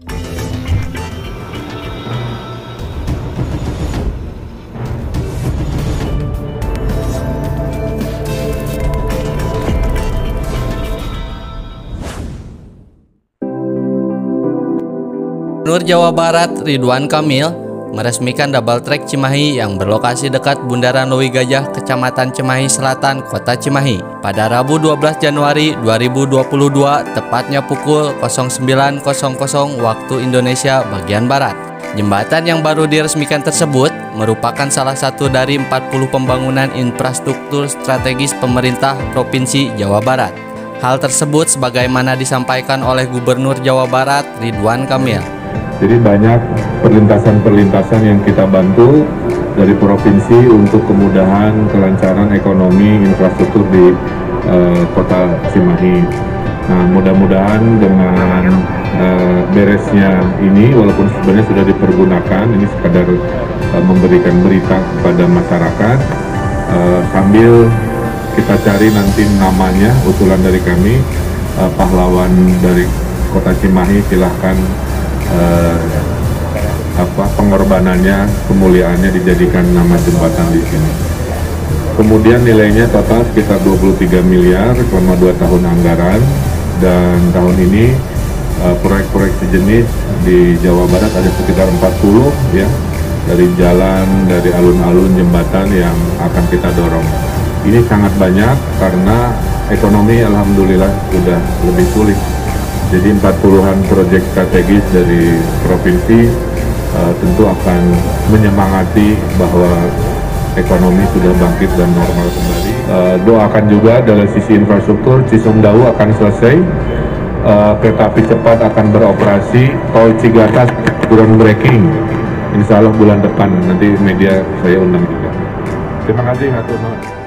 Nur Jawa Barat Ridwan Kamil meresmikan double track Cimahi yang berlokasi dekat Bundaran Lewi Gajah, Kecamatan Cimahi Selatan, Kota Cimahi pada Rabu 12 Januari 2022 tepatnya pukul 09.00 waktu Indonesia bagian Barat. Jembatan yang baru diresmikan tersebut merupakan salah satu dari 40 pembangunan infrastruktur strategis pemerintah Provinsi Jawa Barat. Hal tersebut sebagaimana disampaikan oleh Gubernur Jawa Barat Ridwan Kamil. Jadi banyak perlintasan-perlintasan yang kita bantu dari provinsi untuk kemudahan kelancaran ekonomi infrastruktur di uh, kota Cimahi. Nah, mudah-mudahan dengan uh, beresnya ini, walaupun sebenarnya sudah dipergunakan, ini sekadar uh, memberikan berita kepada masyarakat, uh, sambil kita cari nanti namanya, usulan dari kami, uh, pahlawan dari kota Cimahi silahkan eh, apa pengorbanannya, kemuliaannya dijadikan nama jembatan di sini. Kemudian nilainya total sekitar 23 miliar selama 2 tahun anggaran dan tahun ini eh, proyek-proyek sejenis di Jawa Barat ada sekitar 40 ya dari jalan, dari alun-alun jembatan yang akan kita dorong. Ini sangat banyak karena ekonomi alhamdulillah sudah lebih pulih jadi 40-an proyek strategis dari provinsi uh, tentu akan menyemangati bahwa ekonomi sudah bangkit dan normal kembali. Uh, doakan juga dari sisi infrastruktur Cisumdawu akan selesai, uh, kereta api cepat akan beroperasi, tol Cigatas groundbreaking, insya Allah bulan depan nanti media saya undang juga. Terima kasih Hatur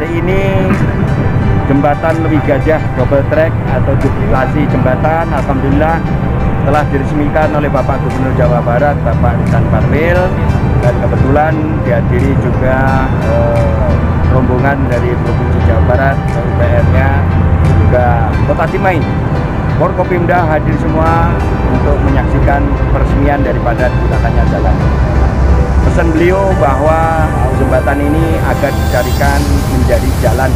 Hari ini jembatan Lewi Gajah double track atau duplasi jembatan Alhamdulillah telah diresmikan oleh Bapak Gubernur Jawa Barat Bapak Ridwan Kamil. Dan kebetulan dihadiri juga eh, rombongan dari Provinsi Jawa Barat UPR-nya juga Kota Cimahi Forkopimda hadir semua untuk menyaksikan peresmian daripada digunakannya jalan pesan beliau bahwa jembatan ini agar dicarikan menjadi jalan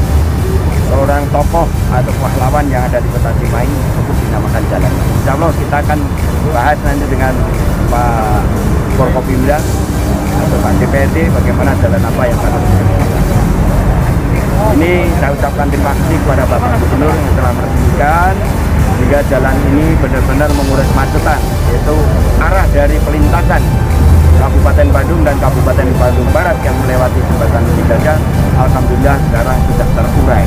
seorang tokoh atau pahlawan yang ada di kota Cimahi untuk dinamakan jalan. Insya Allah kita akan bahas nanti dengan Pak Forkopimda atau Pak DPRD bagaimana jalan apa yang akan ini saya ucapkan terima kasih kepada Bapak Gubernur yang telah meresmikan sehingga jalan ini benar-benar menguras macetan yaitu arah dari pelintasan dan Kabupaten Bandung Barat yang melewati jembatan Cigaja Alhamdulillah sekarang sudah terurai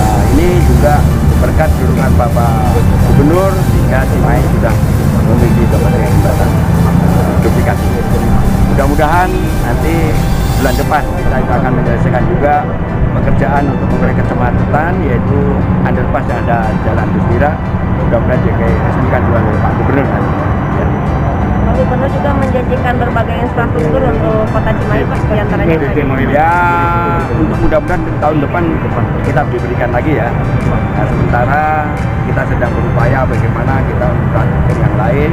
nah, ini juga berkat dukungan Bapak Gubernur sehingga Cimahi sudah memiliki jembatan duplikasi mudah-mudahan nanti bulan depan kita akan menyelesaikan juga pekerjaan untuk mengurai kemacetan yaitu underpass yang ada Jalan Gusmira mudah-mudahan resmikan juga oleh Pak Gubernur nanti. Menjanjikan berbagai infrastruktur untuk kota Cimahi Pak di antaranya ya untuk mudah-mudahan tahun depan kita diberikan lagi ya. Nah, sementara kita sedang berupaya bagaimana kita infrastruktur yang lain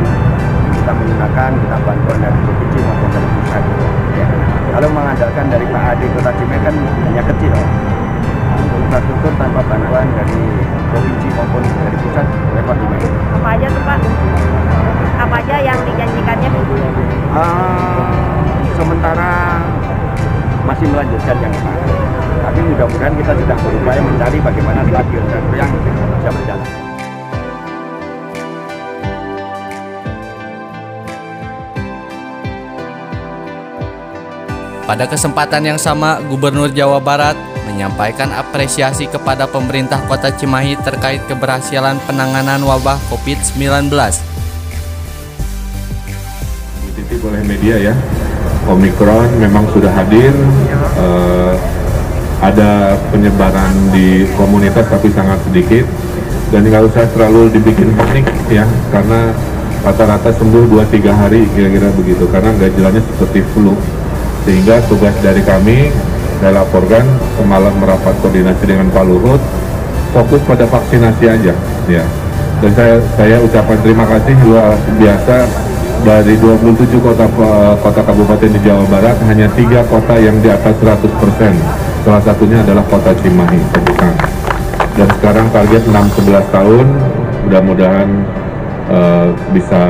melanjutkan yang kemarin. Tapi mudah-mudahan kita sedang berupaya mencari bagaimana stadion yang bisa berjalan. Pada kesempatan yang sama, Gubernur Jawa Barat menyampaikan apresiasi kepada pemerintah Kota Cimahi terkait keberhasilan penanganan wabah COVID-19. Dititip oleh media ya, Omikron memang sudah hadir, uh, ada penyebaran di komunitas tapi sangat sedikit. Dan nggak usah terlalu dibikin panik ya karena rata-rata sembuh 2-3 hari kira-kira begitu karena gejalanya seperti flu. Sehingga tugas dari kami saya laporkan semalam merapat koordinasi dengan Pak Luhut fokus pada vaksinasi aja ya. Dan saya saya ucapkan terima kasih luar biasa dari 27 kota kota kabupaten di Jawa Barat hanya tiga kota yang di atas 100 persen. Salah satunya adalah kota Cimahi dan sekarang target 6-11 tahun. Mudah-mudahan uh, bisa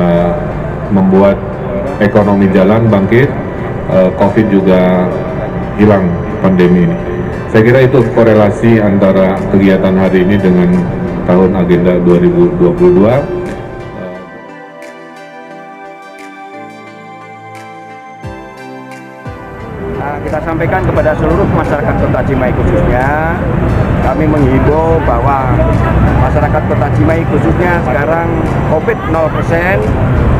membuat ekonomi jalan bangkit. Uh, COVID juga hilang pandemi ini. Saya kira itu korelasi antara kegiatan hari ini dengan tahun agenda 2022 kita sampaikan kepada seluruh masyarakat Kota Cimahi khususnya, kami menghimbau bahwa masyarakat Kota Cimahi khususnya sekarang COVID 0%,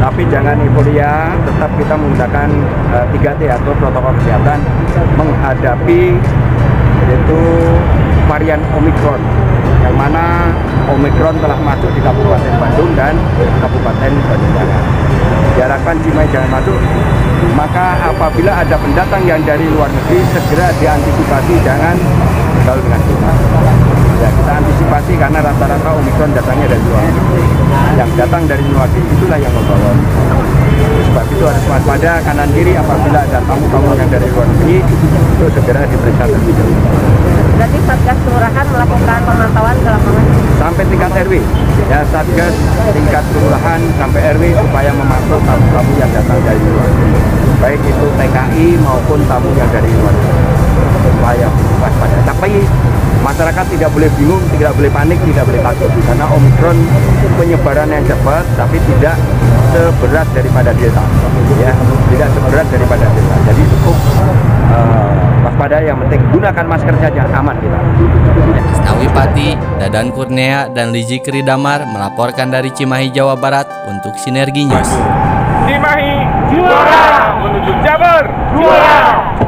tapi jangan euforia, tetap kita menggunakan uh, 3T atau protokol kesehatan menghadapi yaitu varian Omikron yang mana Omikron telah masuk di Kabupaten Bandung dan Kabupaten Bandung Diharapkan Cimahi jangan masuk, maka apabila ada pendatang yang dari luar negeri segera diantisipasi jangan bergaul dengan kita. Ya, kita antisipasi karena rata-rata Omikron datangnya dari luar negeri. Yang datang dari luar negeri itulah yang membawa. Sebab itu harus waspada kanan kiri apabila ada tamu-tamu yang dari luar negeri itu segera diperiksa terlebih dahulu. Berarti Satgas Kelurahan melakukan pemantauan ke lapangan? Sampai tingkat RW, ya Satgas tingkat kelurahan sampai RW supaya memantau tamu-tamu yang datang dari luar negeri. Baik itu TKI maupun tamu yang dari luar negeri. Supaya waspada. Tapi masyarakat tidak boleh bingung, tidak boleh panik, tidak boleh takut. Karena Omikron penyebaran yang cepat tapi tidak seberat daripada Delta. Ya tidak seberat daripada Delta. Jadi cukup uh, waspada. Yang penting gunakan masker saja aman kita. Asnawi Pati, Dadan Kurnia, dan Liji Kridamar melaporkan dari Cimahi, Jawa Barat untuk Sinergi News. Cimahi juara! Menuju Jabar juara